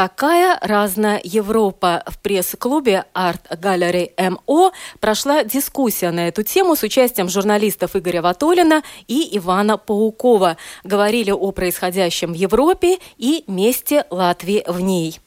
Такая разная Европа. В пресс-клубе Art Gallery МО прошла дискуссия на эту тему с участием журналистов Игоря Ватолина и Ивана Паукова. Говорили о происходящем в Европе и месте Латвии в ней.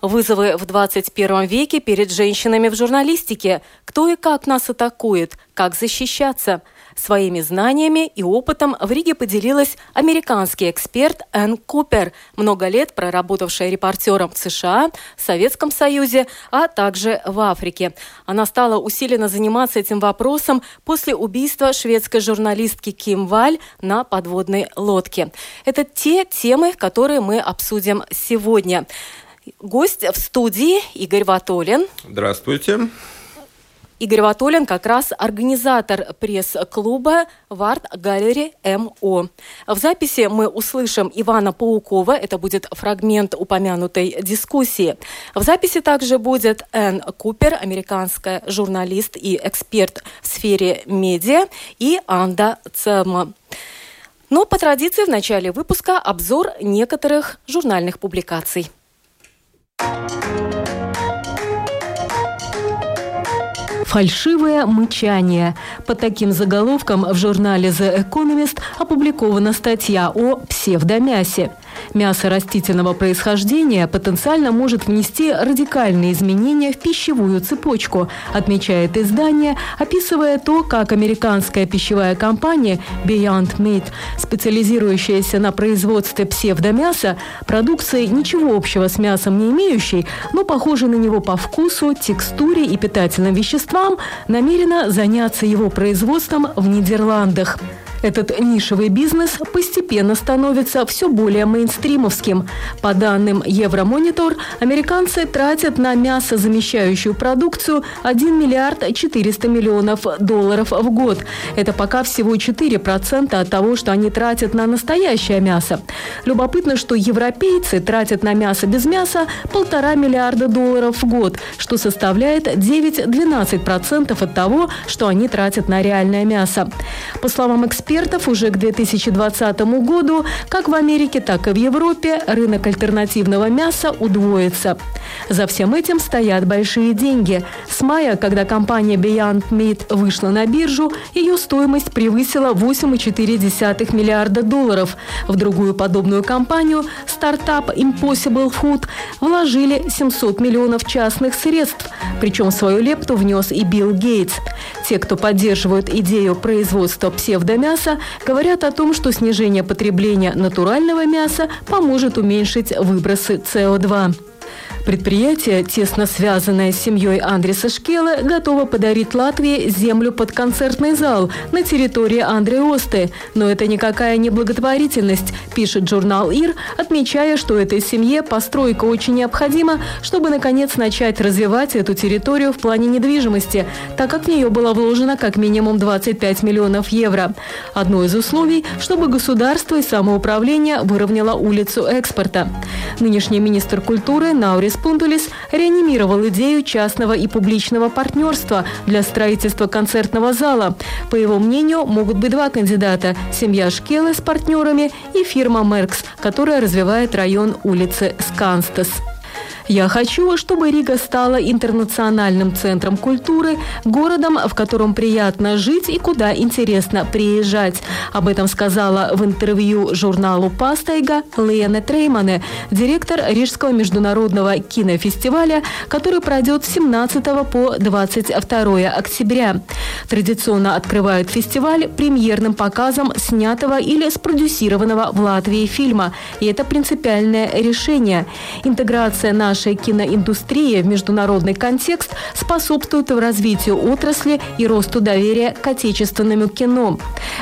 Вызовы в 21 веке перед женщинами в журналистике. Кто и как нас атакует, как защищаться – Своими знаниями и опытом в Риге поделилась американский эксперт Энн Купер, много лет проработавшая репортером в США, в Советском Союзе, а также в Африке. Она стала усиленно заниматься этим вопросом после убийства шведской журналистки Ким Валь на подводной лодке. Это те темы, которые мы обсудим сегодня. Гость в студии Игорь Ватолин. Здравствуйте. Игорь Ватолин как раз организатор пресс-клуба «Варт Галери МО». В записи мы услышим Ивана Паукова, это будет фрагмент упомянутой дискуссии. В записи также будет Энн Купер, американская журналист и эксперт в сфере медиа, и Анда Цема. Но по традиции в начале выпуска обзор некоторых журнальных публикаций. «Фальшивое мычание». Под таким заголовком в журнале The Economist опубликована статья о псевдомясе. Мясо растительного происхождения потенциально может внести радикальные изменения в пищевую цепочку, отмечает издание, описывая то, как американская пищевая компания Beyond Meat, специализирующаяся на производстве псевдомяса, продукции ничего общего с мясом не имеющей, но похожей на него по вкусу, текстуре и питательным веществам, намерена заняться его производством в Нидерландах. Этот нишевый бизнес постепенно становится все более мейнстримовским. По данным Евромонитор, американцы тратят на мясо замещающую продукцию 1 миллиард 400 миллионов долларов в год. Это пока всего 4% от того, что они тратят на настоящее мясо. Любопытно, что европейцы тратят на мясо без мяса полтора миллиарда долларов в год, что составляет 9-12% от того, что они тратят на реальное мясо. По словам экспертов, экспертов уже к 2020 году как в Америке, так и в Европе рынок альтернативного мяса удвоится. За всем этим стоят большие деньги. С мая, когда компания Beyond Meat вышла на биржу, ее стоимость превысила 8,4 миллиарда долларов. В другую подобную компанию, стартап Impossible Food, вложили 700 миллионов частных средств. Причем свою лепту внес и Билл Гейтс. Те, кто поддерживают идею производства псевдомяса, мяса говорят о том, что снижение потребления натурального мяса поможет уменьшить выбросы СО2. Предприятие, тесно связанное с семьей Андреса Шкела, готово подарить Латвии землю под концертный зал на территории Андреосты. Но это никакая не благотворительность, пишет журнал ИР, отмечая, что этой семье постройка очень необходима, чтобы наконец начать развивать эту территорию в плане недвижимости, так как в нее было вложено как минимум 25 миллионов евро. Одно из условий, чтобы государство и самоуправление выровняло улицу Экспорта. Нынешний министр культуры Наурис Пунтулис реанимировал идею частного и публичного партнерства для строительства концертного зала. По его мнению, могут быть два кандидата – семья Шкелы с партнерами и фирма Merks, которая развивает район улицы Сканстас. Я хочу, чтобы Рига стала интернациональным центром культуры, городом, в котором приятно жить и куда интересно приезжать. Об этом сказала в интервью журналу «Пастайга» Лена Треймане, директор Рижского международного кинофестиваля, который пройдет с 17 по 22 октября. Традиционно открывают фестиваль премьерным показом снятого или спродюсированного в Латвии фильма. И это принципиальное решение. Интеграция нашей нашей киноиндустрии в международный контекст способствует развитию отрасли и росту доверия к отечественному кино.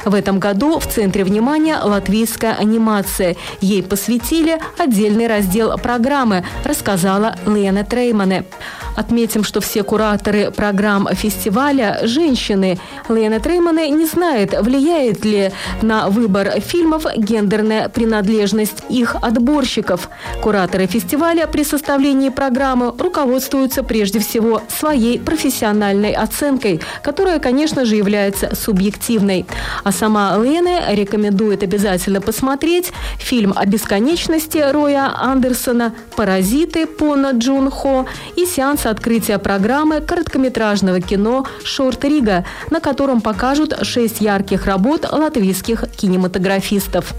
В этом году в центре внимания латвийская анимация. Ей посвятили отдельный раздел программы, рассказала Лена Треймане. Отметим, что все кураторы программ фестиваля – женщины. Лена Треймана не знает, влияет ли на выбор фильмов гендерная принадлежность их отборщиков. Кураторы фестиваля при составлении программы руководствуются прежде всего своей профессиональной оценкой, которая, конечно же, является субъективной. А сама Лена рекомендует обязательно посмотреть фильм о бесконечности Роя Андерсона, «Паразиты» Пона Джун Хо и сеанс открытия программы короткометражного кино «Шорт Рига», на котором покажут шесть ярких работ латвийских кинематографистов.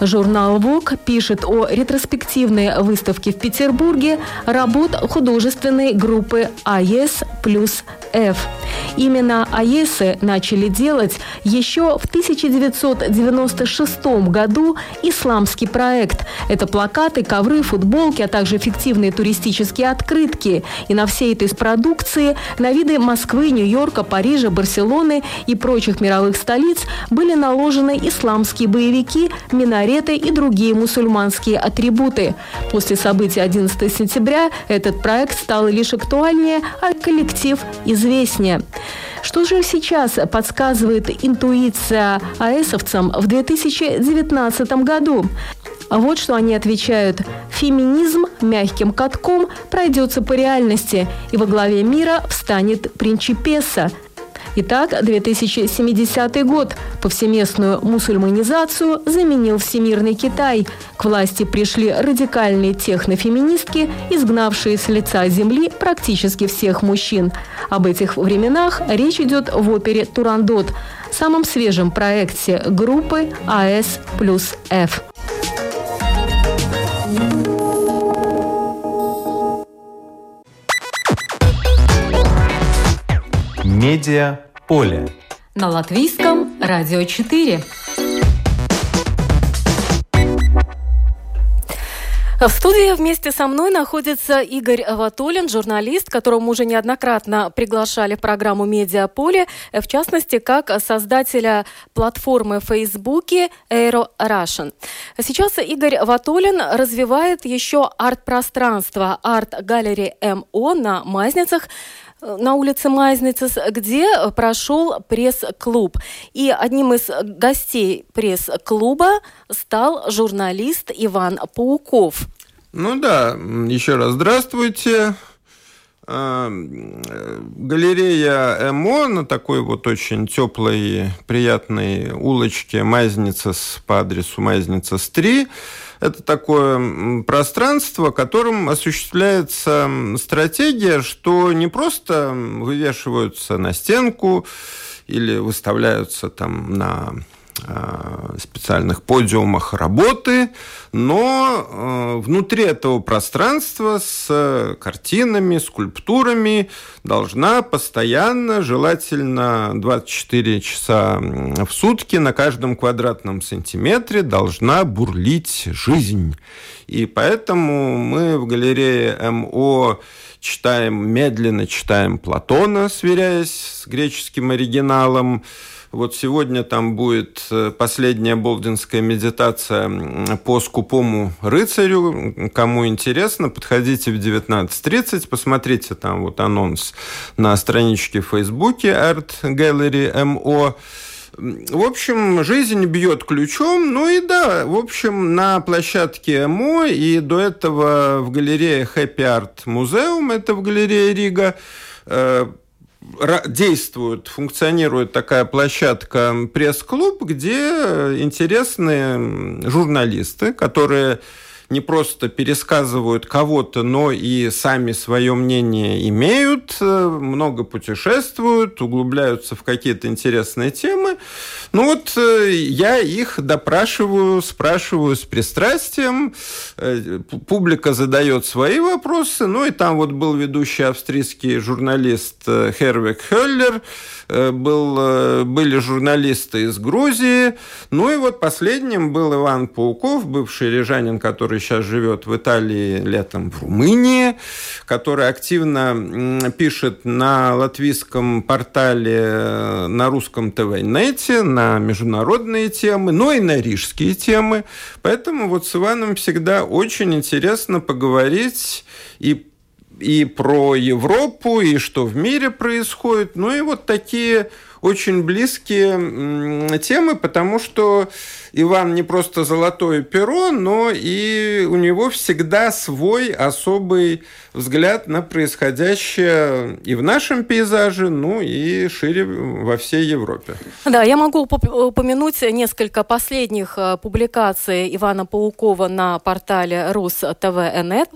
Журнал «Вок» пишет о ретроспективной выставке в Петербурге работ художественной группы АЕС плюс F. Именно АЕСы начали делать еще в 1996 году исламский проект. Это плакаты, ковры, футболки, а также фиктивные туристические открытки. И на всей этой продукции на виды Москвы, Нью-Йорка, Парижа, Барселоны и прочих мировых столиц были наложены исламские боевики, минареты и другие мусульманские атрибуты. После событий 11 сентября этот проект стал лишь актуальнее, а коллектив известнее. Что же сейчас подсказывает интуиция аэсовцам в 2019 году? Вот что они отвечают. Феминизм мягким катком пройдется по реальности, и во главе мира встанет принчипесса – Итак, 2070 год. Повсеместную мусульманизацию заменил всемирный Китай. К власти пришли радикальные технофеминистки, изгнавшие с лица земли практически всех мужчин. Об этих временах речь идет в опере «Турандот», самом свежем проекте группы АС плюс F. Медиа поле. На латвийском радио 4. В студии вместе со мной находится Игорь Ватулин, журналист, которого мы уже неоднократно приглашали в программу «Медиаполе», в частности, как создателя платформы в Фейсбуке Aero Russian. Сейчас Игорь Ватулин развивает еще арт-пространство арт-галереи МО на Мазницах, на улице Майзницес, где прошел пресс-клуб. И одним из гостей пресс-клуба стал журналист Иван Пауков. Ну да, еще раз здравствуйте. А, галерея МО на такой вот очень теплой, приятной улочке Майзницес по адресу Майзницес 3 это такое пространство, которым осуществляется стратегия, что не просто вывешиваются на стенку или выставляются там на специальных подиумах работы, но э, внутри этого пространства с картинами, скульптурами должна постоянно, желательно 24 часа в сутки на каждом квадратном сантиметре должна бурлить жизнь. И поэтому мы в галерее МО читаем, медленно читаем Платона, сверяясь с греческим оригиналом, вот сегодня там будет э, последняя болдинская медитация по скупому рыцарю. Кому интересно, подходите в 19.30, посмотрите там вот анонс на страничке в Фейсбуке Art Gallery MO. В общем, жизнь бьет ключом. Ну и да, в общем, на площадке МО и до этого в галерее Happy Art Museum, это в галерее Рига, э, действует, функционирует такая площадка пресс-клуб, где интересные журналисты, которые не просто пересказывают кого-то, но и сами свое мнение имеют, э, много путешествуют, углубляются в какие-то интересные темы. Ну вот э, я их допрашиваю, спрашиваю с пристрастием, э, публика задает свои вопросы, ну и там вот был ведущий австрийский журналист Хервик Хеллер, был, были журналисты из Грузии, ну и вот последним был Иван Пауков, бывший рижанин, который сейчас живет в Италии, летом в Румынии, который активно пишет на латвийском портале э, на русском ТВ-нете, на международные темы, но и на рижские темы. Поэтому вот с Иваном всегда очень интересно поговорить и и про Европу, и что в мире происходит. Ну и вот такие очень близкие темы, потому что Иван не просто золотое перо, но и у него всегда свой особый взгляд на происходящее и в нашем пейзаже, ну и шире во всей Европе. Да, я могу упомянуть несколько последних э, публикаций Ивана Паукова на портале РусТВНет. ТВ.нет,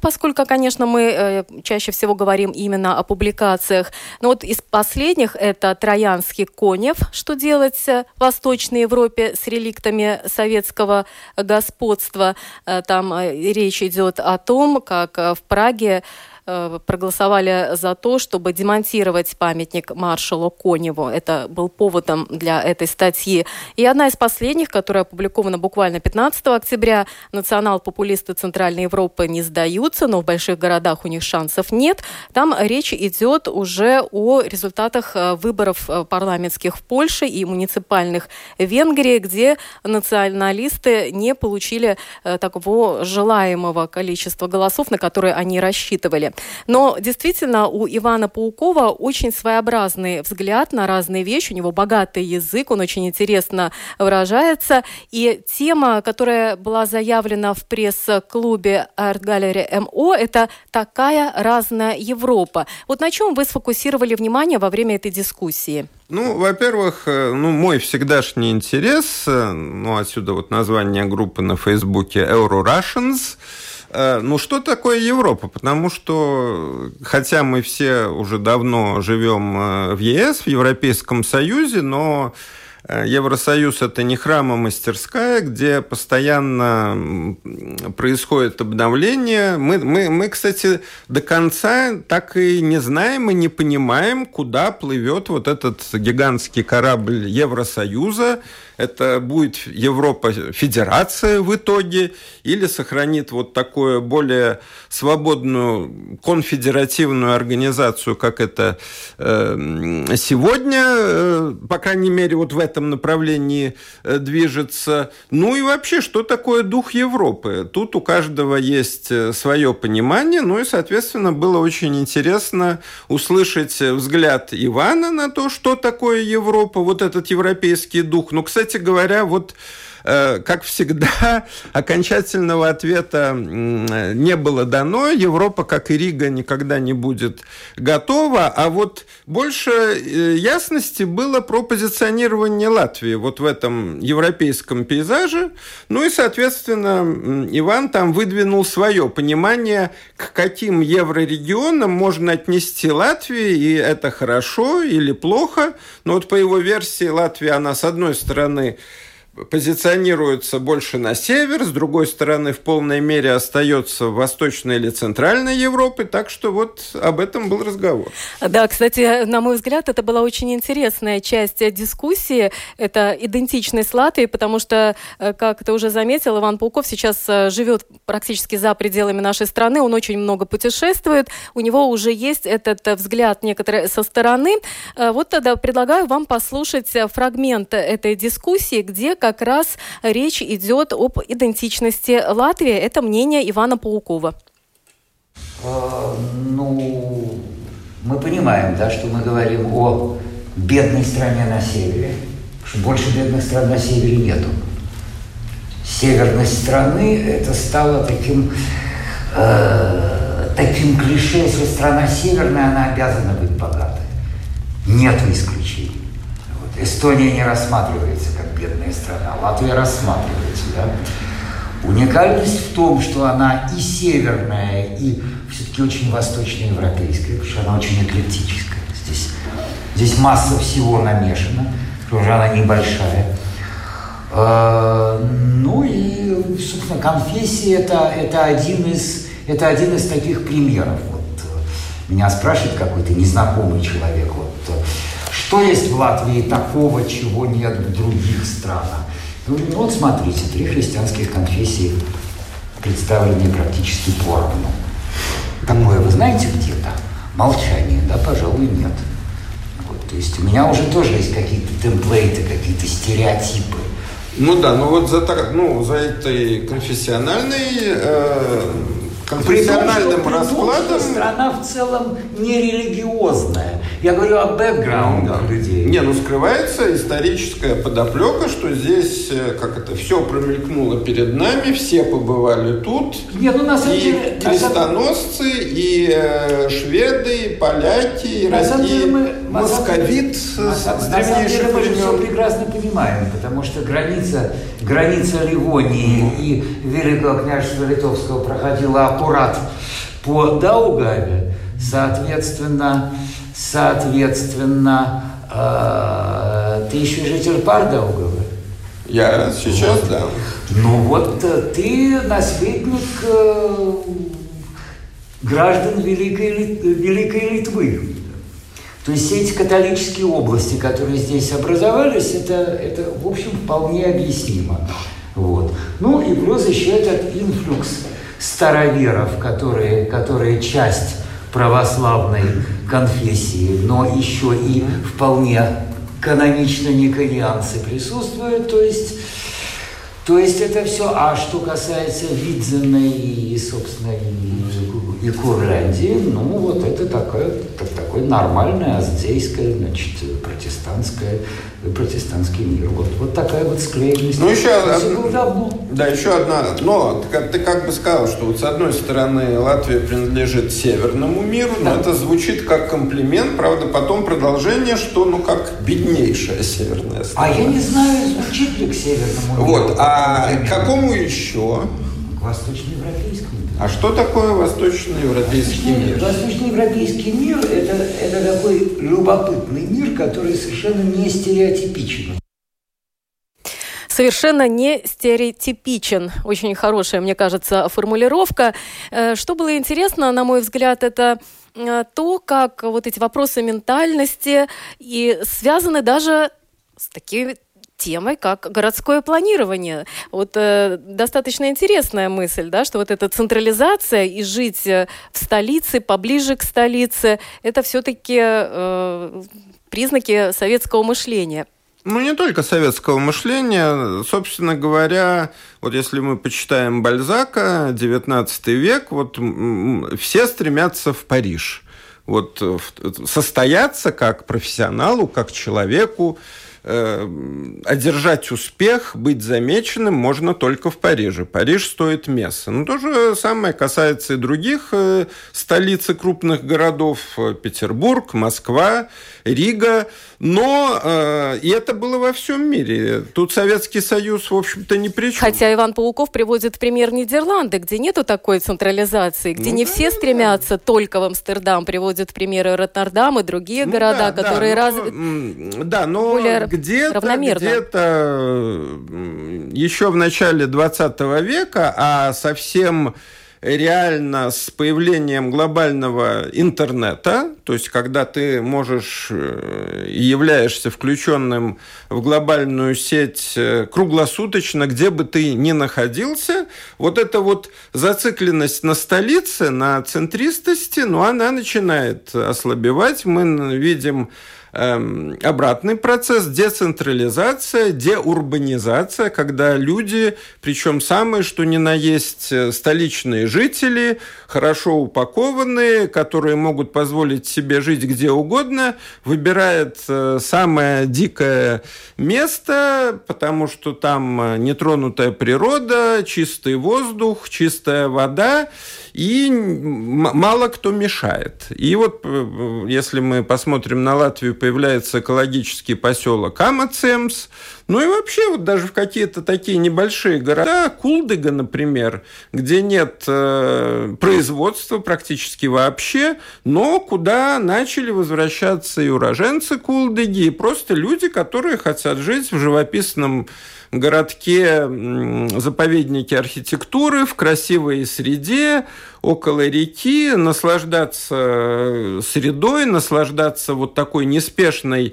поскольку, конечно, мы э, чаще всего говорим именно о публикациях. Но вот из последних это «Троянский конев. Что делать в Восточной Европе с реликтами советского господства?» э, Там э, речь идет о том, как в Праге Э, проголосовали за то, чтобы демонтировать памятник маршалу Коневу. Это был поводом для этой статьи. И одна из последних, которая опубликована буквально 15 октября, национал-популисты Центральной Европы не сдаются, но в больших городах у них шансов нет. Там речь идет уже о результатах э, выборов э, парламентских в Польше и муниципальных в Венгрии, где националисты не получили такого желаемого количества голосов, на которые они рассчитывали. Но действительно у Ивана Паукова очень своеобразный взгляд на разные вещи, у него богатый язык, он очень интересно выражается. И тема, которая была заявлена в пресс-клубе Gallery МО, это такая разная Европа. Вот на чем вы сфокусировали внимание во время этой дискуссии? Ну, во-первых, э, ну, мой всегдашний интерес, э, ну, отсюда вот название группы на Фейсбуке Euro Russians – ну, что такое Европа? Потому что, хотя мы все уже давно живем э, в ЕС, в Европейском Союзе, но Э, Евросоюз – это не храма-мастерская, где постоянно происходит обновление. Мы, мы, мы, кстати, до конца так и не знаем и не понимаем, куда плывет вот этот гигантский корабль Евросоюза. Это будет Европа Федерация в итоге или сохранит вот такую более свободную конфедеративную организацию, как это э, сегодня, э, по крайней мере, вот в этом направлении э, движется. Ну и вообще, что такое дух Европы? Тут у каждого есть э, свое понимание, ну и, соответственно, было очень интересно услышать взгляд Ивана на то, что такое Европа, вот этот европейский дух. Ну, кстати говоря, вот как всегда, окончательного ответа не было дано. Европа, как и Рига, никогда не будет готова. А вот больше э, ясности было про позиционирование Латвии вот в этом европейском пейзаже. Ну и, соответственно, Иван там выдвинул свое понимание, к каким еврорегионам можно отнести Латвию, и это хорошо или плохо. Но вот по его версии Латвия, она, с одной стороны, позиционируется больше на север, с другой стороны, в полной мере остается в Восточной или Центральной Европе, так что вот об этом был разговор. Да, кстати, на мой взгляд, это была очень интересная часть дискуссии, это идентичность Латвии, потому что, э, как ты уже заметил, Иван Пауков сейчас э, живет практически за пределами нашей страны, он очень много путешествует, у него уже есть этот взгляд некоторые со стороны. Э, вот тогда предлагаю вам послушать фрагмент этой дискуссии, где как раз речь идет об идентичности Латвии. Это мнение Ивана Паукова. А, ну, мы понимаем, да, что мы говорим о бедной стране на севере, что больше бедных стран на севере нету. Северность страны это стало таким, э, таким клише, если страна северная, она обязана быть богатой. Нет исключений. Эстония не рассматривается бедная страна. Латвия рассматривается, да. Уникальность в том, что она и северная, и все-таки очень восточноевропейская, потому что она очень эклектическая. Здесь, здесь масса всего намешана, тоже она небольшая. А, ну и, собственно, конфессия это, это, один из, это один из таких примеров. Вот, э, меня спрашивает какой-то незнакомый человек, вот, что есть в Латвии такого, чего нет в других странах? Ну, вот смотрите, три христианских конфессии представлены практически поровну. Такое вы знаете где-то? Молчание, да, пожалуй, нет. Вот, то есть у меня уже тоже есть какие-то темплейты, какие-то стереотипы. Ну да, ну вот за, ну, за этой конфессиональной э, конфессиональным том, раскладом... Страна в целом не религиозная. Я говорю о бэкграунде да. людей. Не, ну скрывается историческая подоплека, что здесь, э, как это, все промелькнуло перед нами, все побывали тут. Нет, ну на самом и деле... крестоносцы, и э, шведы, и поляки, и, на самом деле мы, московит на, с, на. Мы же все прекрасно понимаем, потому что граница, граница Ливонии и Великого княжества Литовского проходила аккурат по Даугаве, соответственно, соответственно, э, ты еще житель Пардаугавы? Я сейчас, вот. да. Ну вот э, ты наследник э, граждан Великой, Великой Литвы. То есть все эти католические области, которые здесь образовались, это, это в общем, вполне объяснимо. Вот. Ну и плюс еще этот инфлюкс староверов, которые, которые часть православной конфессии, но еще и вполне канонично никорианцы присутствуют, то есть то есть это все. А что касается Видзена и, собственно, и, и Курляндии, ну, вот это такое, так, такое нормальное аздейское, значит, протестантское, протестантский мир. Вот, вот такая вот склеенность. Ну, еще одна, да, еще одна. Но ты как бы сказал, что вот с одной стороны Латвия принадлежит северному миру, да. но это звучит как комплимент, правда, потом продолжение, что, ну, как беднейшая северная страна. А я не знаю, звучит ли к северному миру. Вот, а к какому еще? К восточноевропейскому. А что такое восточноевропейский мир? Восточноевропейский мир это, это такой любопытный мир, который совершенно не стереотипичен. Совершенно не стереотипичен. Очень хорошая, мне кажется, формулировка. Э, что было интересно, на мой взгляд, это э, то, как вот эти вопросы ментальности и связаны даже с такими темой, как городское планирование. Вот э, достаточно интересная мысль, да, что вот эта централизация и жить э, в столице, поближе к столице, это все-таки э, признаки советского мышления. Ну, не только советского мышления. Собственно говоря, вот если мы почитаем Бальзака, 19 век, вот все стремятся в Париж. Вот э, состояться как профессионалу, как человеку, Э, одержать успех, быть замеченным можно только в Париже. Париж стоит место. Но то же самое касается и других э, столиц и крупных городов. Петербург, Москва, Рига. Но э, и это было во всем мире. Тут Советский Союз, в общем-то, ни при чем. Хотя Иван Пауков приводит пример Нидерланды, где нету такой централизации, где ну, не да, все стремятся да. только в Амстердам. Приводит примеры Роттердам и другие ну, города, да, которые да, развиты. Да, но более где-то, где-то еще в начале 20 века, а совсем реально с появлением глобального интернета, то есть когда ты можешь э, и являешься включенным в глобальную сеть э, круглосуточно, где бы ты ни находился, вот эта вот зацикленность на столице, на центристости, ну, она начинает ослабевать. Мы видим Эм, обратный процесс, децентрализация, деурбанизация, когда люди, причем самые, что ни на есть э, столичные жители, хорошо упакованные, которые могут позволить себе жить где угодно, выбирают э, самое дикое место, потому что там э, нетронутая природа, чистый воздух, чистая вода, и мало кто мешает. И вот если мы посмотрим на Латвию появляется экологический поселок Амацемс. Ну и вообще вот даже в какие-то такие небольшие города, Кулдыга, например, где нет э, производства практически вообще, но куда начали возвращаться и уроженцы Кулдыги, и просто люди, которые хотят жить в живописном городке заповеднике архитектуры, в красивой среде, около реки, наслаждаться средой, наслаждаться вот такой неспешной э,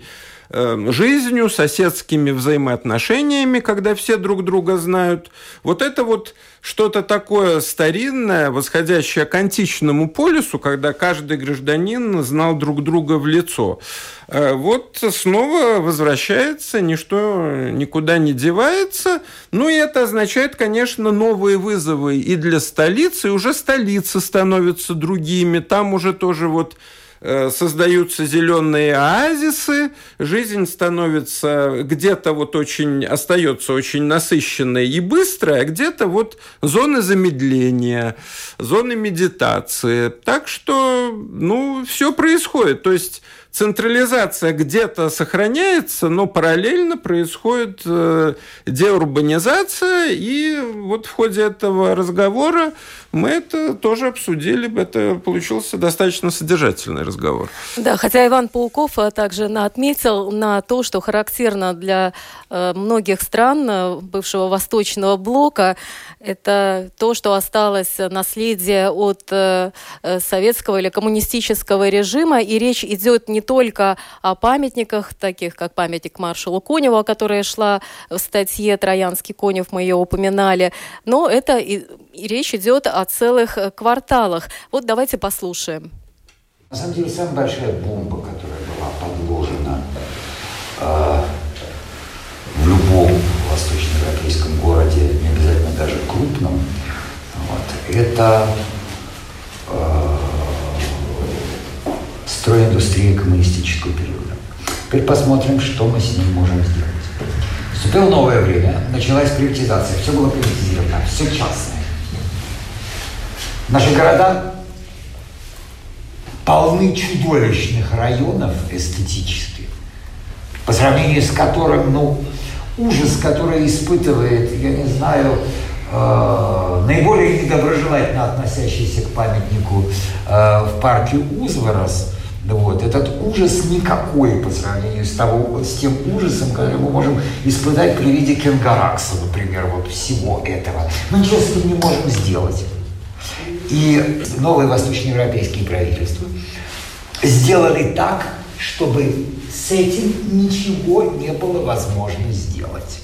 жизнью, соседскими взаимоотношениями, когда все друг друга знают. Вот это вот что-то такое старинное, восходящее к античному полюсу, когда каждый гражданин знал друг друга в лицо. Э, вот снова возвращается, ничто никуда не девается. Ну и это означает, конечно, новые вызовы и для столицы, и уже столицы становятся другими. Там уже тоже вот создаются зеленые оазисы, жизнь становится где-то вот очень, остается очень насыщенной и быстрой, а где-то вот зоны замедления, зоны медитации. Так что, ну, все происходит. То есть централизация где-то сохраняется, но параллельно происходит э, деурбанизация, и вот в ходе этого разговора мы это тоже обсудили, это получился достаточно содержательный разговор. Да, хотя Иван Пауков э, также отметил на то, что характерно для э, многих стран э, бывшего Восточного блока, это то, что осталось наследие от советского или коммунистического режима, и речь идет не только о памятниках, таких как памятник маршалу Коневу, которая шла в статье «Троянский Конев», мы ее упоминали, но это и, и речь идет о целых э, кварталах. Вот давайте послушаем. На самом деле, самая большая бомба, которая была подложена э, в любом восточноевропейском городе, не обязательно даже крупном, вот, это э, стройиндустрия коммунистического периода. Теперь посмотрим, что мы с ним можем сделать. Вступило новое время, началась приватизация, все было приватизировано, все частное. Наши города полны чудовищных районов эстетически, по сравнению с которым, ну, ужас, который испытывает, я не знаю, э, наиболее недоброжелательно относящийся к памятнику э, в парке Узворос, вот, этот ужас никакой по сравнению с, того, с тем ужасом, который мы можем испытать при виде Кенгаракса, например, вот всего этого. Мы ничего с этим не можем сделать и новые восточноевропейские правительства сделали так, чтобы с этим ничего не было возможно сделать.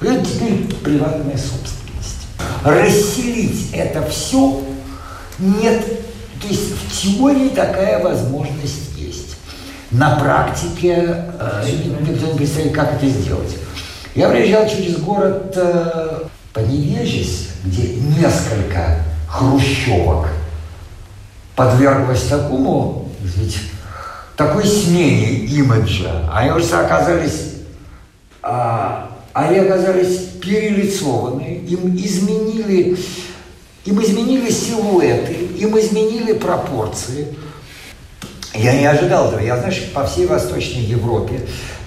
Это теперь приватная собственность. Расселить это все нет. То есть в теории такая возможность есть. На практике э, никто не представляет, как это сделать. Я приезжал через город э, Поневежись, где несколько хрущевок подверглась такому, ведь, такой смене имиджа. Они уже оказались, а, они оказались перелицованы, им изменили, им изменили силуэты, им изменили пропорции. Я не ожидал этого. Я, знаешь, по всей Восточной Европе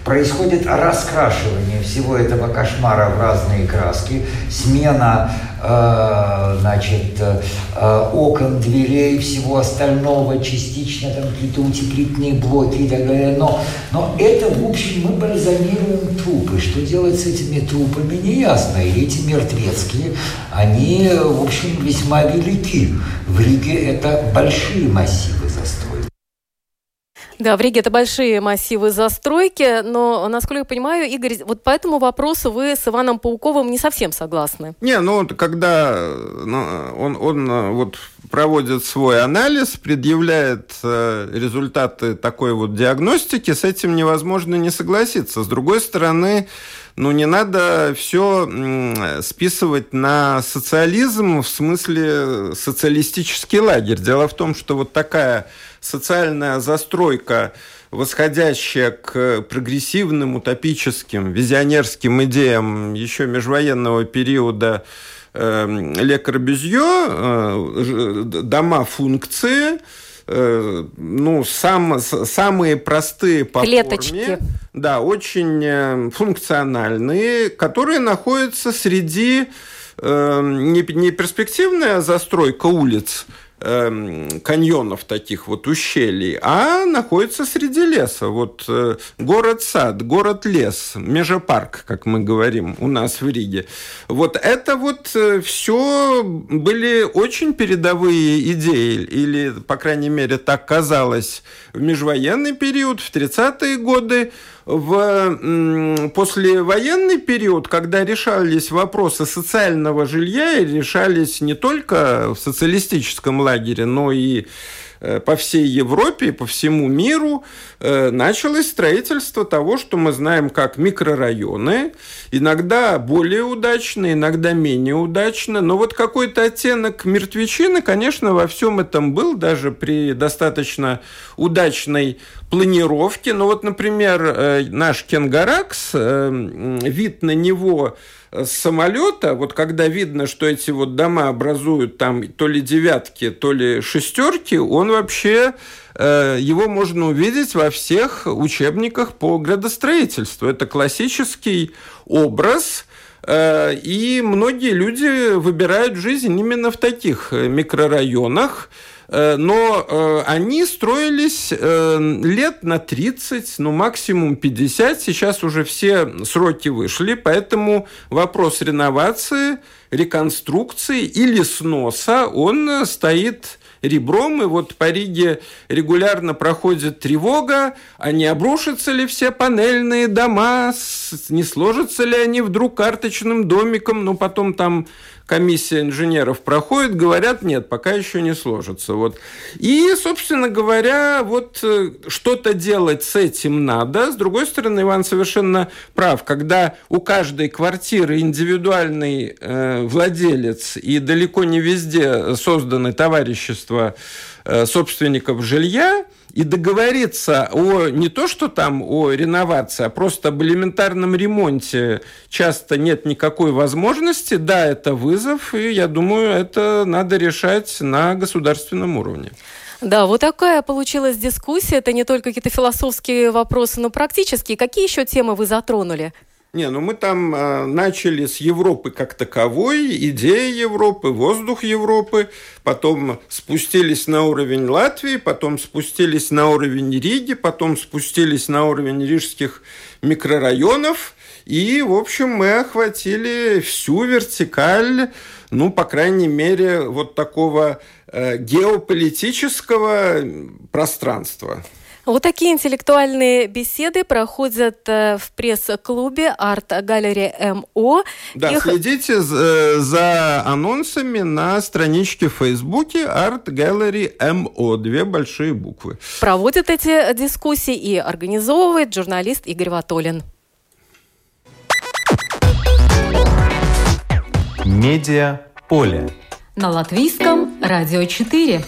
происходит раскрашивание всего этого кошмара в разные краски, смена э, значит, э, окон, дверей, всего остального, частично там какие-то утеплительные блоки и так далее. Но, но это, в общем, мы бальзамируем трупы. Что делать с этими трупами, не ясно. И эти мертвецкие, они, в общем, весьма велики. В Риге это большие массивы. Да, в Риге это большие массивы застройки, но, насколько я понимаю, Игорь, вот по этому вопросу вы с Иваном Пауковым не совсем согласны. Не, ну, когда ну, он, он вот проводит свой анализ, предъявляет э, результаты такой вот диагностики, с этим невозможно не согласиться. С другой стороны, ну, не надо все списывать на социализм в смысле социалистический лагерь. Дело в том, что вот такая социальная застройка, восходящая к прогрессивным, утопическим, визионерским идеям еще межвоенного периода э, Ле Корбюзье, э, дома функции, э, ну, сам, самые простые по Клеточки. форме, да, очень функциональные, которые находятся среди не, не перспективная застройка улиц, Эм, каньонов таких вот ущелий, а находится среди леса. Вот э, город-сад, город-лес, межапарк, как мы говорим у нас в Риге. Вот это вот э, все были очень передовые идеи, или, по крайней мере, так казалось в межвоенный период, в 30-е годы. В послевоенный период, когда решались вопросы социального жилья и решались не только в социалистическом лагере, но и по всей Европе, по всему миру э, началось строительство того, что мы знаем как микрорайоны, иногда более удачно, иногда менее удачно, но вот какой-то оттенок мертвечины, конечно, во всем этом был, даже при достаточно удачной планировке. Но вот, например, э, наш Кенгаракс, вид на него с самолета, вот когда видно, что эти вот дома образуют там то ли девятки, то ли шестерки, он вообще э, его можно увидеть во всех учебниках по градостроительству. Это классический образ, э, и многие люди выбирают жизнь именно в таких микрорайонах. Э, но э, они строились э, лет на 30, ну максимум 50. Сейчас уже все сроки вышли, поэтому вопрос реновации, реконструкции или сноса, он стоит ребром, и вот по Риге регулярно проходит тревога, а не обрушатся ли все панельные дома, не сложатся ли они вдруг карточным домиком, ну потом там комиссия инженеров проходит, говорят, нет, пока еще не сложится. Вот. И, собственно говоря, вот э, что-то делать с этим надо. С другой стороны, Иван совершенно прав. Когда у каждой квартиры индивидуальный э, владелец и далеко не везде созданы товарищества э, собственников жилья, и договориться о не то, что там о реновации, а просто об элементарном ремонте часто нет никакой возможности. Да, это вызов, и я думаю, это надо решать на государственном уровне. Да, вот такая получилась дискуссия. Это не только какие-то философские вопросы, но практические. Какие еще темы вы затронули? Не, ну мы там э, начали с Европы как таковой, идея Европы, воздух Европы, потом спустились на уровень Латвии, потом спустились на уровень Риги, потом спустились на уровень рижских микрорайонов, и, в общем, мы охватили всю вертикаль, ну, по крайней мере, вот такого э, геополитического пространства. Вот такие интеллектуальные беседы проходят э, в пресс-клубе Арт Галере МО. Да, Их... следите э, за анонсами на страничке в Фейсбуке Арт Gallery МО. Две большие буквы. Проводит эти дискуссии и организовывает журналист Игорь Ватолин. Медиа поле. На латвийском радио 4.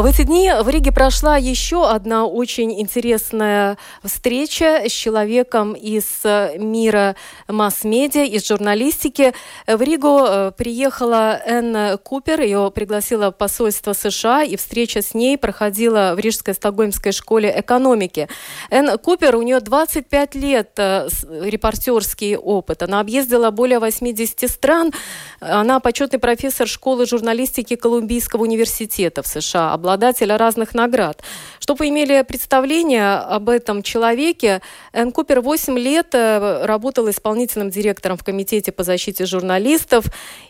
В эти дни в Риге прошла еще одна очень интересная встреча с человеком из мира масс-медиа, из журналистики. В Ригу э, приехала Энн Купер, ее пригласило посольство США, и встреча с ней проходила в Рижской стокгольмской школе экономики. Энн Купер, у нее 25 лет э, репортерский опыт. Она объездила более 80 стран. Она почетный профессор школы журналистики Колумбийского университета в США, обладателя разных наград. Чтобы имели представление об этом человеке, Энн Купер 8 лет э, работал исполнительным директором в Комитете по защите журналистов.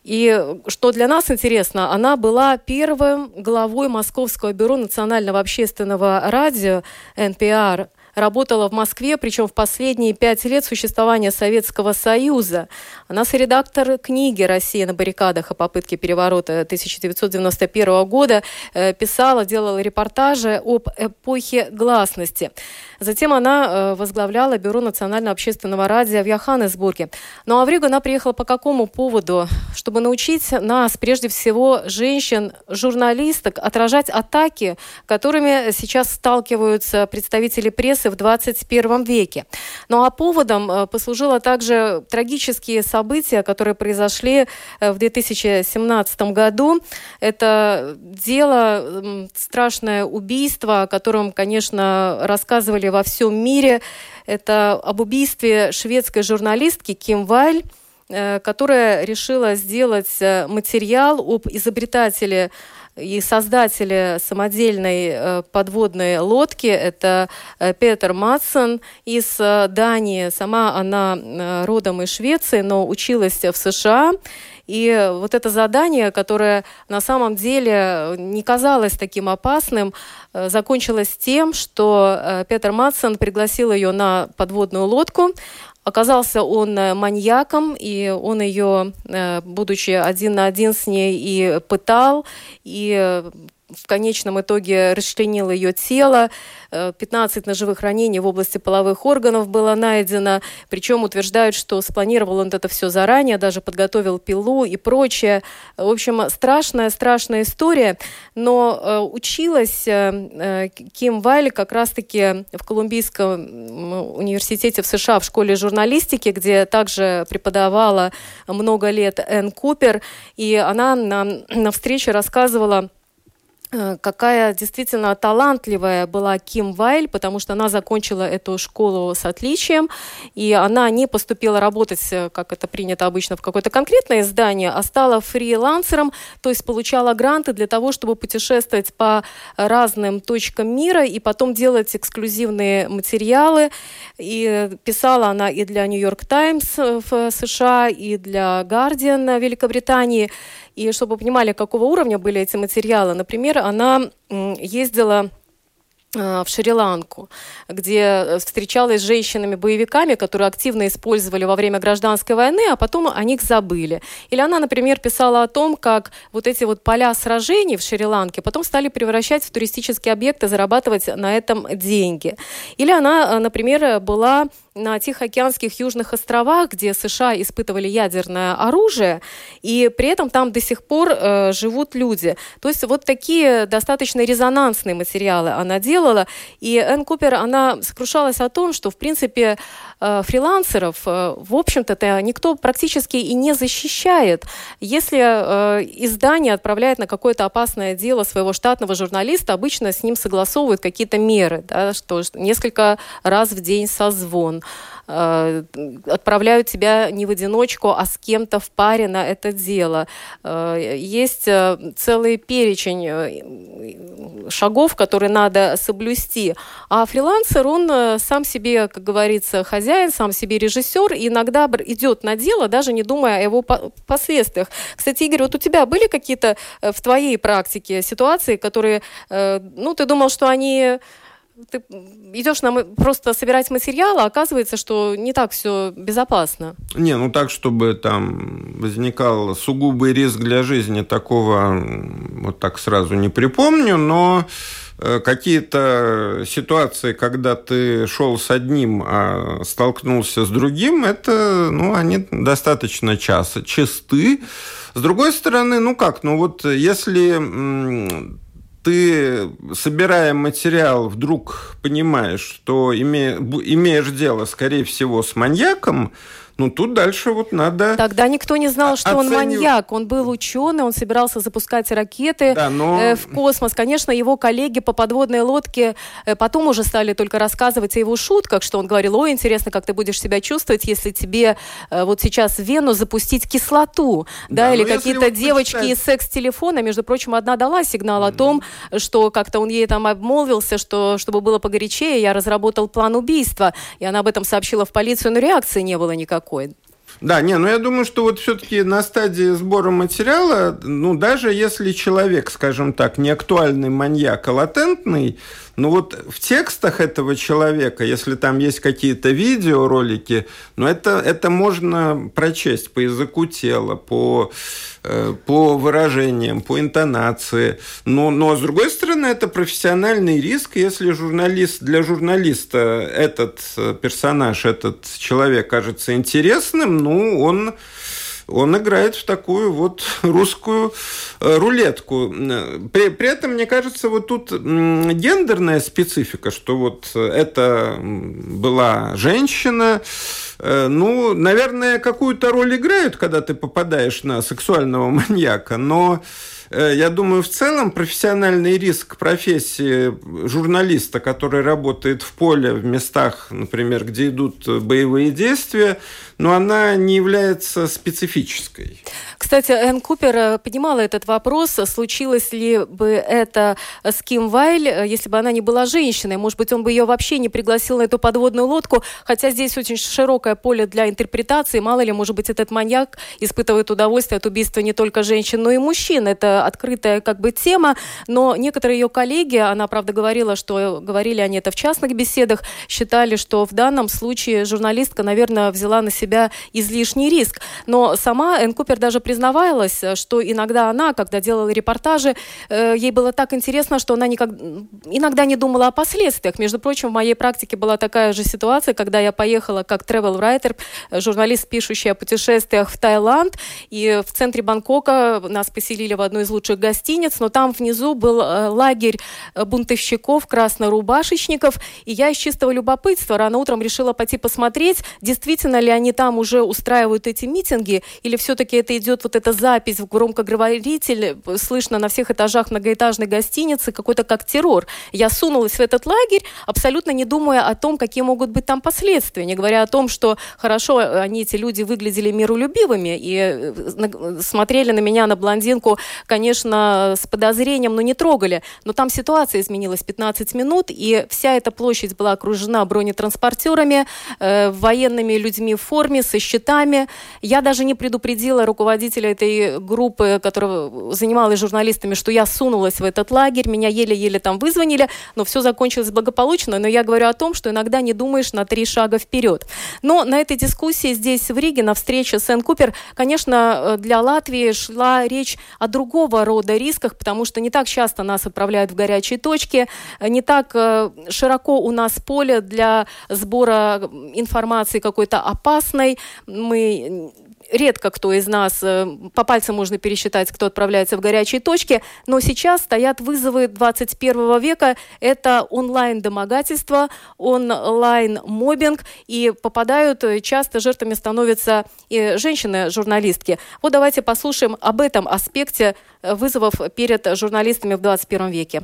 И что для нас интересно, она была первым главой Московского бюро национального общественного радио NPR работала в Москве, причем в последние пять лет существования Советского Союза. Она соредактор книги «Россия на баррикадах» о попытке переворота 1991 года, э, писала, делала репортажи об эпохе гласности. Затем она э, возглавляла Бюро национального общественного радио в Йоханнесбурге. Ну а в Ригу она приехала по какому поводу? Чтобы научить нас, прежде всего, женщин, журналисток, отражать атаки, которыми сейчас сталкиваются представители прессы в 21 веке. Ну а поводом э, послужило также трагические события, которые произошли э, в 2017 году. Это дело, страшное убийство, о котором, конечно, рассказывали во всем мире. Это об убийстве шведской журналистки Ким Вайль, э, которая решила сделать э, материал об изобретателе и создатели самодельной подводной лодки. Это Петер Матсон из Дании. Сама она родом из Швеции, но училась в США. И вот это задание, которое на самом деле не казалось таким опасным, э, закончилось тем, что э, Петр Матсон пригласил ее на подводную лодку. Оказался он э, маньяком, и он ее, будучи один на один с ней, и пытал, и в конечном итоге расчленил ее тело. 15 э, ножевых ранений в области половых органов было найдено. Причем утверждают, что спланировал он это все заранее, даже подготовил пилу и прочее. В общем, страшная-страшная история. Но э, училась э, Ким Вайль как раз-таки в Колумбийском университете в США в школе журналистики, где также преподавала много лет Энн Купер. И она на, на встрече рассказывала какая действительно талантливая была Ким Вайль, потому что она закончила эту школу с отличием, и она не поступила работать, э, как это принято обычно, в какое-то конкретное издание, а стала фрилансером, то есть получала гранты для того, чтобы путешествовать по разным точкам мира и потом делать эксклюзивные материалы. И писала она и для Нью-Йорк Таймс в США, и для Guardian Великобритании. И чтобы вы понимали, какого уровня были эти материалы, например, она ездила Э, в Шри-Ланку, где э, встречалась с женщинами-боевиками, которые активно использовали во время гражданской войны, а потом о них забыли. Или она, например, писала о том, как вот эти вот поля сражений в Шри-Ланке потом стали превращать в туристические объекты, зарабатывать на этом деньги. Или она, э, например, была на Тихоокеанских южных островах, где США испытывали ядерное оружие, и при этом там до сих пор э, живут люди. То есть вот такие достаточно резонансные материалы она делала. И Энн Купер, она сокрушалась о том, что, в принципе, э, фрилансеров, э, в общем-то, никто практически и не защищает. Если э, издание отправляет на какое-то опасное дело своего штатного журналиста, обычно с ним согласовывают какие-то меры, да, что несколько раз в день созвон, отправляют тебя не в одиночку, а с кем-то в паре на это дело. Э, есть э, целый перечень шагов, которые надо соблюсти. А фрилансер, он сам себе, как говорится, хозяин, сам себе режиссер, и иногда идет на дело, даже не думая о его последствиях. Кстати, Игорь, вот у тебя были какие-то в твоей практике ситуации, которые, ну, ты думал, что они ты идешь нам просто собирать материал, а оказывается, что не так все безопасно. Не, ну так, чтобы там возникал сугубый риск для жизни, такого вот так сразу не припомню, но э, какие-то ситуации, когда ты шел с одним, а столкнулся с другим, это, ну, они достаточно часто, чисты. С другой стороны, ну как, ну вот если ты, собирая материал, вдруг понимаешь, что име, имеешь дело, скорее всего, с маньяком, ну, тут дальше вот надо... Тогда никто не знал, что оценив... он маньяк. Он был ученый, он собирался запускать ракеты да, но... э, в космос. Конечно, его коллеги по подводной лодке э, потом уже стали только рассказывать о его шутках, что он говорил, ой, интересно, как ты будешь себя чувствовать, если тебе э, вот сейчас в вену запустить кислоту, да, да или какие-то вот девочки почитать... из секс-телефона, между прочим, одна дала сигнал mm-hmm. о том, что как-то он ей там обмолвился, что чтобы было погорячее, я разработал план убийства, и она об этом сообщила в полицию, но реакции не было никакой никакой. Да, не, ну я думаю, что вот все-таки на стадии сбора материала, ну даже если человек, скажем так, не актуальный маньяк, а латентный, ну вот в текстах этого человека, если там есть какие-то видеоролики, ну это, это можно прочесть по языку тела, по, э, по выражениям, по интонации. Но, но с другой стороны, это профессиональный риск, если журналист, для журналиста этот э, персонаж, этот человек кажется интересным, ну он он играет в такую вот русскую э, рулетку. При, при этом, мне кажется, вот тут гендерная специфика, что вот это была женщина, э, ну, наверное, какую-то роль играют, когда ты попадаешь на сексуального маньяка, но Э, я думаю, в целом профессиональный риск профессии журналиста, который работает в поле, в местах, например, где идут боевые действия, но она не является специфической. Кстати, Энн Купер э, поднимала этот вопрос, случилось ли бы это с Ким Вайль, э, если бы она не была женщиной. Может быть, он бы ее вообще не пригласил на эту подводную лодку, хотя здесь очень широкое поле для интерпретации. Мало ли, может быть, этот маньяк испытывает удовольствие от убийства не только женщин, но и мужчин. Это открытая как бы тема, но некоторые ее коллеги, она, правда, говорила, что говорили они это в частных беседах, считали, что в данном случае журналистка, наверное, взяла на себя излишний риск. Но сама Энн Купер даже признавалась, что иногда она, когда делала репортажи, э, ей было так интересно, что она никак... иногда не думала о последствиях. Между прочим, в моей практике была такая же ситуация, когда я поехала как travel writer, журналист, пишущий о путешествиях в Таиланд, и в центре Бангкока нас поселили в одну из лучших гостиниц, но там внизу был э, лагерь э, бунтовщиков, краснорубашечников, и я из чистого любопытства рано утром решила пойти посмотреть, действительно ли они там уже устраивают эти митинги, или все-таки это идет вот эта запись в громкоговоритель, слышно на всех этажах многоэтажной гостиницы, какой-то как террор. Я сунулась в этот лагерь, абсолютно не думая о том, какие могут быть там последствия, не говоря о том, что хорошо, они, эти люди, выглядели миролюбивыми и э, смотрели на меня, на блондинку, конечно, с подозрением, но не трогали. Но там ситуация изменилась 15 минут, и вся эта площадь была окружена бронетранспортерами, э, военными людьми в форме, со щитами. Я даже не предупредила руководителя этой группы, которая занималась журналистами, что я сунулась в этот лагерь, меня еле-еле там вызвонили, но все закончилось благополучно. Но я говорю о том, что иногда не думаешь на три шага вперед. Но на этой дискуссии здесь в Риге, на встрече с Энн Купер, конечно, э, для Латвии шла речь о другого рода рисках, потому что не так часто нас отправляют в горячие точки, не так э, широко у нас поле для сбора информации какой-то опасной. Мы редко кто из нас, э, по пальцам можно пересчитать, кто отправляется в горячие точки, но сейчас стоят вызовы 21 века. Это онлайн-домогательство, онлайн-мобинг, и попадают, э, часто жертвами становятся и женщины-журналистки. Вот давайте послушаем об этом аспекте э, вызовов перед журналистами в 21 веке.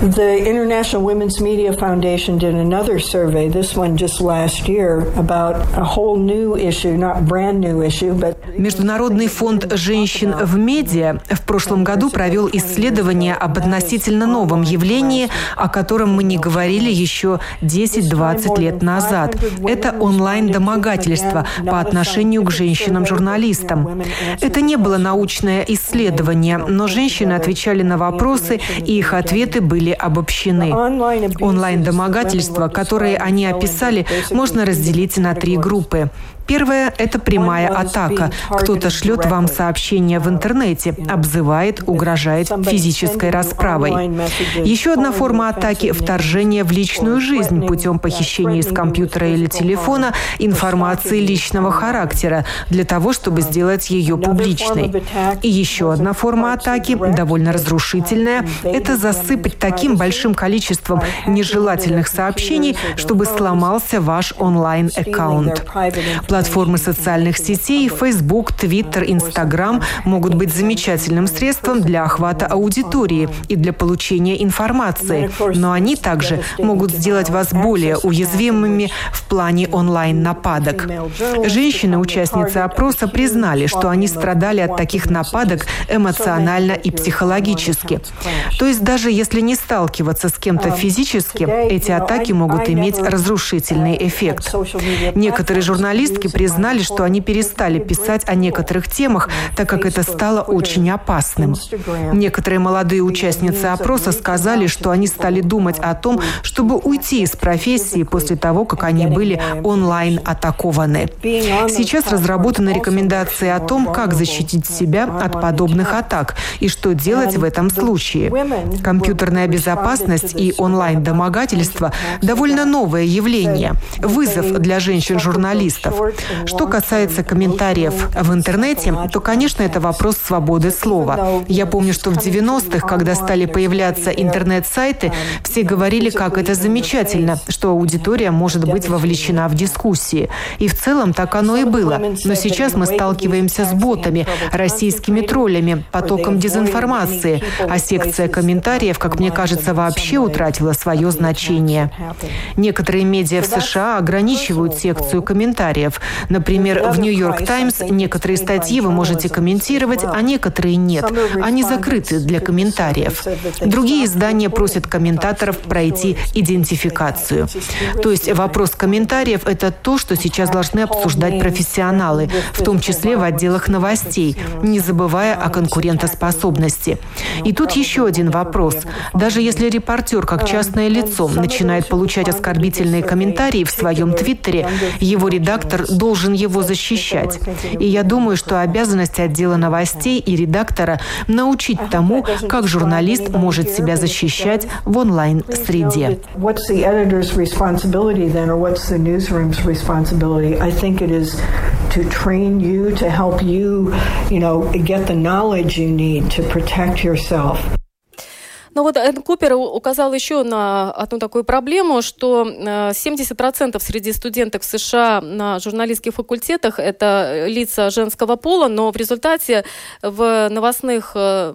The International Women's Media Foundation did another survey, this one just last year, about a whole new issue, not brand new issue, but... Международный фонд женщин в медиа в прошлом году провел исследование об относительно новом явлении, о котором мы не говорили еще 10-20 лет назад. Это онлайн-домогательство по отношению к женщинам-журналистам. Это не было научное исследование, но женщины отвечали на вопросы, и их ответы были были обобщены. Онлайн-домогательства, которые они описали, можно разделить на три группы. Первое – это прямая атака. Кто-то шлет вам сообщение в интернете, обзывает, угрожает физической расправой. Еще одна форма атаки – вторжение в личную жизнь путем похищения из компьютера или телефона информации личного характера для того, чтобы сделать ее публичной. И еще одна форма атаки, довольно разрушительная, это засыпать таким большим количеством нежелательных сообщений, чтобы сломался ваш онлайн-аккаунт. Платформы социальных сетей Facebook, Twitter, Instagram могут быть замечательным средством для охвата аудитории и для получения информации, но они также могут сделать вас более уязвимыми в плане онлайн-нападок. Женщины, участницы опроса, признали, что они страдали от таких нападок эмоционально и психологически. То есть даже если не сталкиваться с кем-то физически, эти атаки могут иметь разрушительный эффект. Некоторые журналистки признали, что они перестали писать о некоторых темах, так как это стало очень опасным. Некоторые молодые участницы опроса сказали, что они стали думать о том, чтобы уйти из профессии после того, как они были онлайн атакованы. Сейчас разработаны рекомендации о том, как защитить себя от подобных атак и что делать в этом случае. Компьютерная безопасность и онлайн-домогательство – довольно новое явление, вызов для женщин-журналистов. Что касается комментариев в интернете, то, конечно, это вопрос свободы слова. Я помню, что в 90-х, когда стали появляться интернет-сайты, все говорили, как это замечательно, что аудитория может быть вовлечена в дискуссии. И в целом так оно и было. Но сейчас мы сталкиваемся с ботами, российскими троллями, потоком дезинформации, а секция комментариев, как мне кажется, вообще утратила свое значение. Некоторые медиа в США ограничивают секцию комментариев. Например, в «Нью-Йорк Таймс» некоторые статьи вы можете комментировать, а некоторые нет. Они закрыты для комментариев. Другие издания просят комментаторов пройти идентификацию. То есть вопрос комментариев – это то, что сейчас должны обсуждать профессионалы, в том числе в отделах новостей, не забывая о конкурентоспособности. И тут еще один вопрос. Даже если репортер, как частное лицо, начинает получать оскорбительные комментарии в своем твиттере, его редактор должен его защищать. И я думаю, что обязанность отдела новостей и редактора научить тому, как журналист может себя защищать в онлайн-среде. to train you, to help you, you know, get the knowledge you need to protect yourself. Но вот Энн Купер указал еще на одну такую проблему, что 70% э, среди студенток в США на журналистских факультетах это лица женского пола, но в результате в новостных э,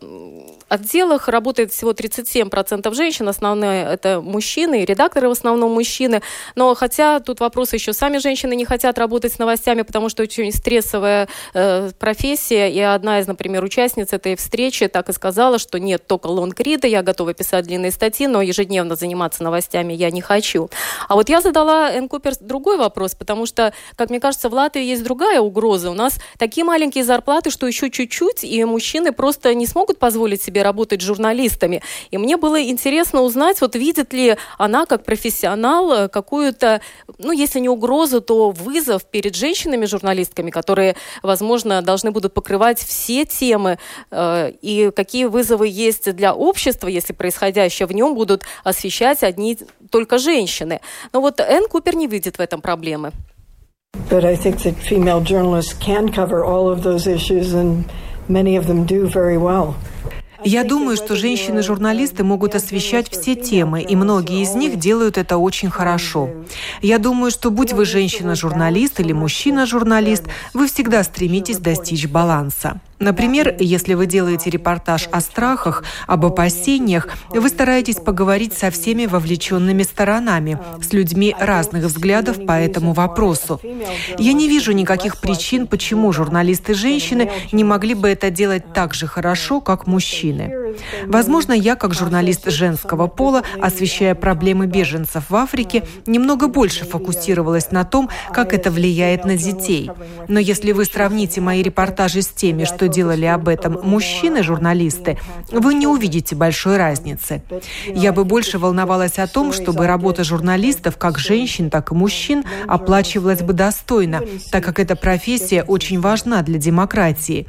отделах работает всего 37% женщин, основные это мужчины, редакторы в основном мужчины. Но хотя тут вопрос еще, сами женщины не хотят работать с новостями, потому что очень стрессовая э, профессия, и одна из, например, участниц этой встречи так и сказала, что нет, только лонгрида, я готова писать длинные статьи, но ежедневно заниматься новостями я не хочу. А вот я задала Энн Купер другой вопрос, потому что, как мне кажется, в Латвии есть другая угроза. У нас такие маленькие зарплаты, что еще чуть-чуть, и мужчины просто не смогут позволить себе работать журналистами. И мне было интересно узнать, вот видит ли она как профессионал э, какую-то, ну, если не угрозу, то вызов перед женщинами-журналистками, которые, возможно, должны будут покрывать все темы, э, и какие вызовы есть для общества, если происходящее в нем будут освещать одни только женщины. Но вот Энн Купер не видит в этом проблемы. But I think that female journalists can cover all of those issues, and many of them do very well. Я думаю, что женщины-журналисты могут освещать все темы, и многие из них делают это очень хорошо. Я думаю, что будь вы женщина-журналист или мужчина-журналист, вы всегда стремитесь достичь баланса. Например, если вы делаете репортаж о страхах, об опасениях, вы стараетесь поговорить со всеми вовлеченными сторонами, с людьми разных взглядов по этому вопросу. Я не вижу никаких причин, почему журналисты-женщины не могли бы это делать так же хорошо, как мужчины. Возможно, я, как журналист женского пола, освещая проблемы беженцев в Африке, немного больше фокусировалась на том, как это влияет на детей. Но если вы сравните мои репортажи с теми, что что делали об этом мужчины-журналисты, вы не увидите большой разницы. Я бы больше волновалась о том, чтобы работа журналистов, как женщин, так и мужчин, оплачивалась бы достойно, так как эта профессия очень важна для демократии.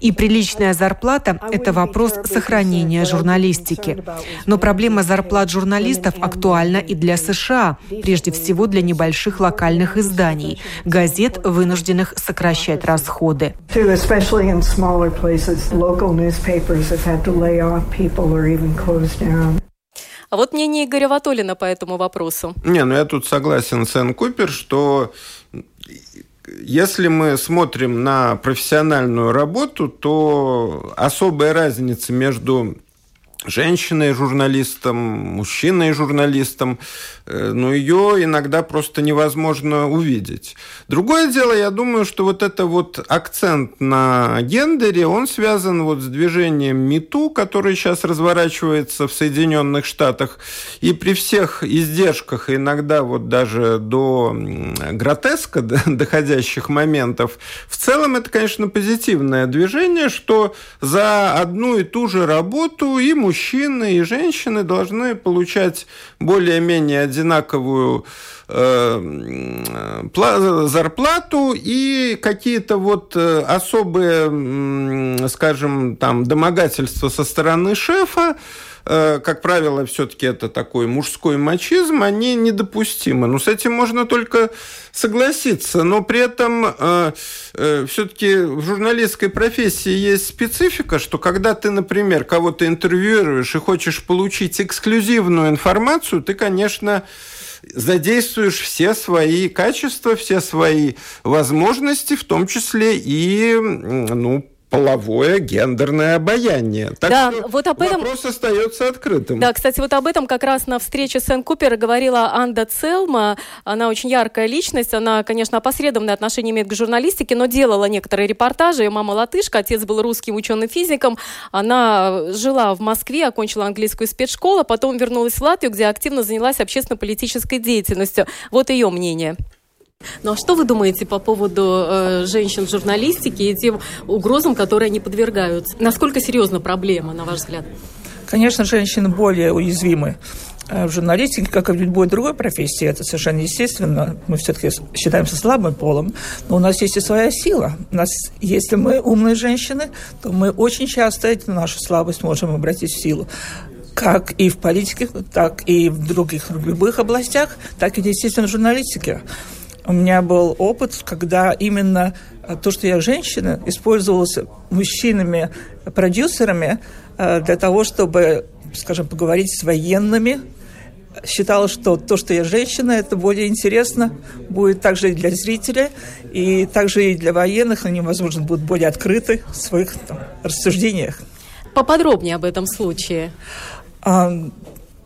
И приличная зарплата – это вопрос сохранения журналистики. Но проблема зарплат журналистов актуальна и для США, прежде всего для небольших локальных изданий, газет, вынужденных сокращать расходы smaller places, local newspapers have had to lay off people or even close down. А вот мнение Игоря Ватолина по этому вопросу. Не, ну я тут согласен с Энн Купер, что если мы смотрим на профессиональную работу, то особая разница между женщиной-журналистом, мужчиной-журналистом, но ее иногда просто невозможно увидеть. Другое дело, я думаю, что вот это вот акцент на гендере, он связан вот с движением МИТУ, который сейчас разворачивается в Соединенных Штатах, и при всех издержках, иногда вот даже до гротеска доходящих моментов, в целом это, конечно, позитивное движение, что за одну и ту же работу и мужчины и женщины должны получать более-менее одинаковую э, зарплату и какие-то вот э, особые, скажем, там домогательства со стороны шефа как правило, все-таки это такой мужской мачизм, они недопустимы. Но с этим можно только согласиться. Но при этом э, э, все-таки в журналистской профессии есть специфика, что когда ты, например, кого-то интервьюируешь и хочешь получить эксклюзивную информацию, ты, конечно, задействуешь все свои качества, все свои возможности, в том числе и ну, половое гендерное обаяние. Так да, что вот об этом... вопрос остается открытым. Да, кстати, вот об этом как раз на встрече Сен Купер говорила Анда Целма. Она очень яркая личность. Она, конечно, опосредованное отношение имеет к журналистике, но делала некоторые репортажи. Ее мама латышка, отец был русским ученым-физиком. Она жила в Москве, окончила английскую спецшколу, потом вернулась в Латвию, где активно занялась общественно-политической деятельностью. Вот ее мнение. Ну а что вы думаете по поводу э, женщин в журналистике и тем угрозам, которые они подвергаются? Насколько серьезна проблема, на ваш взгляд? Конечно, женщины более уязвимы э, в журналистике, как и в любой другой профессии, это совершенно естественно. Мы все-таки считаемся слабым полом, но у нас есть и своя сила. У нас, если мы умные женщины, то мы очень часто эту нашу слабость можем обратить в силу как и в политике, так и в других в любых областях, так и, естественно, в журналистике. У меня был опыт, когда именно э, то, что я женщина, использовалось мужчинами-продюсерами э, для того, чтобы, скажем, поговорить с военными. Считала, что то, что я женщина, это более интересно будет также и для зрителя, и также и для военных. Они, возможно, будут более открыты в своих там, рассуждениях. Поподробнее об этом случае.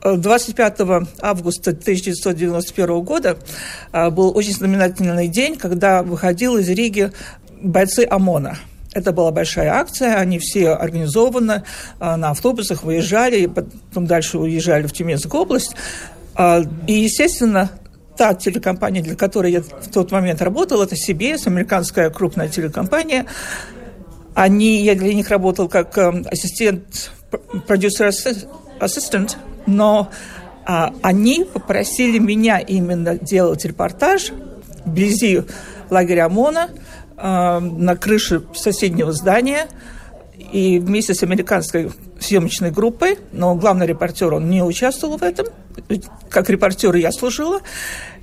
25 августа 1991 года а, был очень знаменательный день, когда выходил из Риги бойцы ОМОНа. Это была большая акция, они все организованно а, на автобусах выезжали, и потом дальше уезжали в Тюменскую область. А, и, естественно, та телекомпания, для которой я в тот момент работала, это CBS, американская крупная телекомпания. Они, я для них работал как ассистент, продюсер-ассистент, но а, они попросили меня именно делать репортаж вблизи лагеря ОМОНа а, на крыше соседнего здания и вместе с американской съемочной группой, но главный репортер, он не участвовал в этом. Как репортер я служила.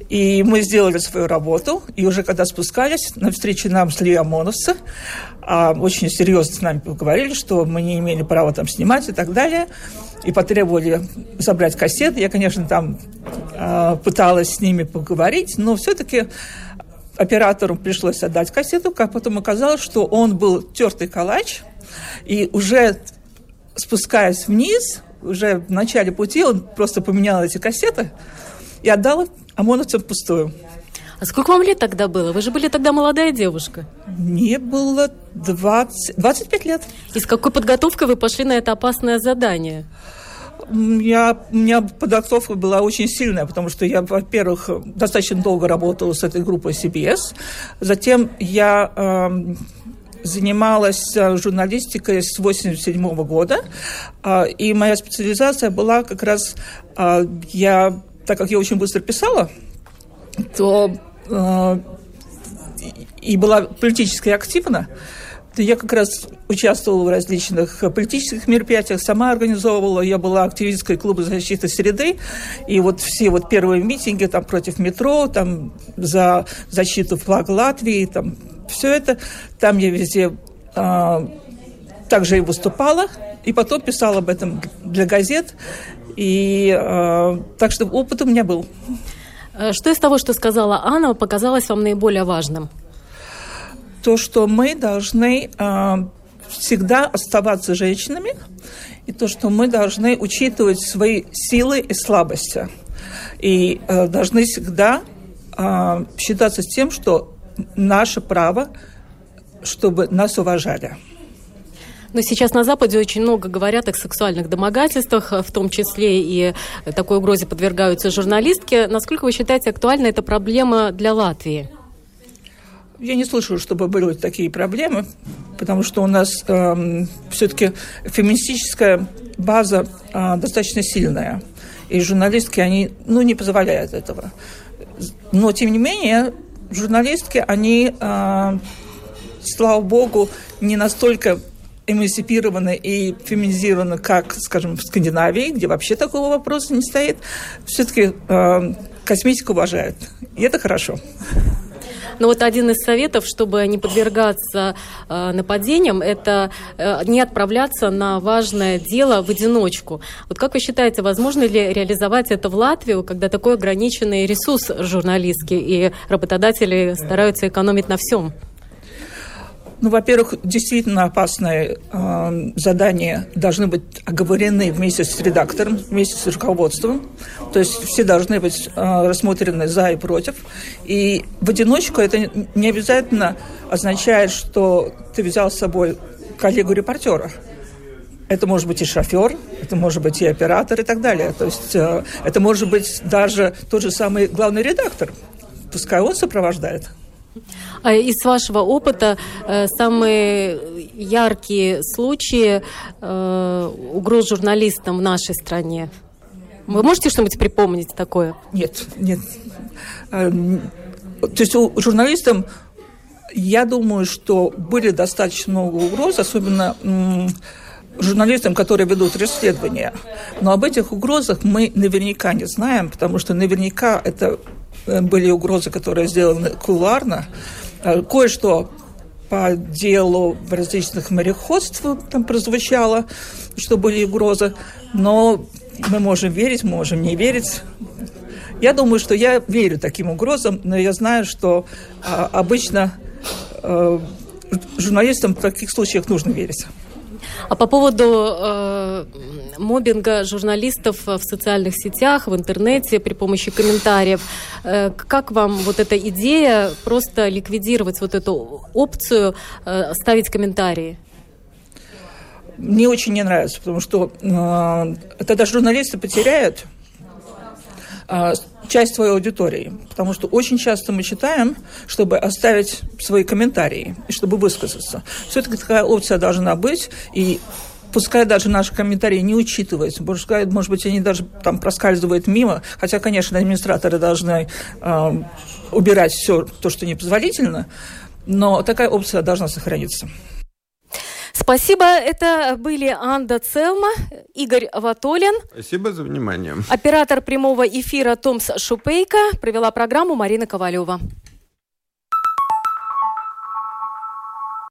И мы сделали свою работу, и уже когда спускались, на встрече нам шли ОМОНовцы, а, очень серьезно с нами поговорили, что мы не имели права там снимать и так далее и потребовали забрать кассеты. Я, конечно, там э, пыталась с ними поговорить, но все-таки оператору пришлось отдать кассету, как потом оказалось, что он был тертый калач, и уже спускаясь вниз, уже в начале пути он просто поменял эти кассеты и отдал ОМОНовцам пустую. А сколько вам лет тогда было? Вы же были тогда молодая девушка. Мне было 20, 25 лет. И с какой подготовкой вы пошли на это опасное задание? Я, у меня подготовка была очень сильная, потому что я, во-первых, достаточно долго работала с этой группой CBS. Затем я э, занималась э, журналистикой с 1987 года, э, и моя специализация была как раз, э, я, так как я очень быстро писала, то э, и была политически активна, я как раз участвовала в различных политических мероприятиях, сама организовывала. Я была активисткой клуба защиты среды. И вот все вот первые митинги там против метро, там за защиту флага Латвии, там все это. Там я везде а, также и выступала. И потом писала об этом для газет. И а, так что опыт у меня был. Э, что из того, что сказала Анна, показалось вам наиболее важным? То, что мы должны э, всегда оставаться женщинами, и то, что мы должны учитывать свои силы и слабости. И э, должны всегда э, считаться с тем, что наше право, чтобы нас уважали. Но сейчас на Западе очень много говорят о сексуальных домогательствах, в том числе и такой угрозе подвергаются журналистки. Насколько вы считаете, актуальна эта проблема для Латвии? Я не слышу, чтобы были такие проблемы, потому что у нас э, эм, все-таки феминистическая база э, достаточно сильная, и журналистки, они, ну, не позволяют этого. Но, тем не менее, журналистки, они, э, слава богу, не настолько эмансипированы и феминизированы, как, скажем, в Скандинавии, где вообще такого вопроса не стоит. Все-таки э, косметику уважают. И это хорошо. Но вот один из советов, чтобы не подвергаться э, нападениям, это э, не отправляться на важное дело в одиночку. Вот как вы считаете, возможно ли реализовать это в Латвию, когда такой ограниченный ресурс журналистский, и работодатели стараются экономить на всем? Ну, во-первых, действительно опасные э, задания должны быть оговорены вместе с редактором, вместе с руководством. То есть все должны быть э, рассмотрены за и против. И в одиночку это не обязательно означает, что ты взял с собой коллегу-репортера. Это может быть и шофер, это может быть и оператор и так далее. То есть э, это может быть даже тот же самый главный редактор. Пускай он сопровождает. А из вашего опыта э, самые яркие случаи э, угроз журналистам в нашей стране? Вы можете что-нибудь припомнить такое? Нет, нет. Эм, то есть у журналистам, я думаю, что были достаточно много угроз, особенно журналистам, которые ведут расследования. Но об этих угрозах мы наверняка не знаем, потому что наверняка это Э, были угрозы, которые сделаны кулуарно. Э, кое-что по делу различных мореходств там прозвучало, что были угрозы, но мы можем верить, можем не верить. Я думаю, что я верю таким угрозам, но я знаю, что а, обычно журналистам в таких случаях нужно верить. А по поводу э, мобинга журналистов в социальных сетях, в интернете при помощи комментариев, э, как вам вот эта идея просто ликвидировать вот эту опцию, э, ставить комментарии? Мне очень не нравится, потому что э, тогда журналисты потеряют э, часть своей аудитории. Потому что очень часто мы читаем, чтобы оставить свои комментарии и чтобы высказаться. Все-таки такая опция должна быть, и пускай даже наши комментарии не учитываются, пускай, может быть, они даже там проскальзывают мимо, хотя, конечно, администраторы должны э, убирать все то, что непозволительно, но такая опция должна сохраниться. Спасибо. Это были Анда Целма, Игорь Ватолин. Спасибо за внимание. Оператор прямого эфира Томс Шупейка. Провела программу Марина Ковалева.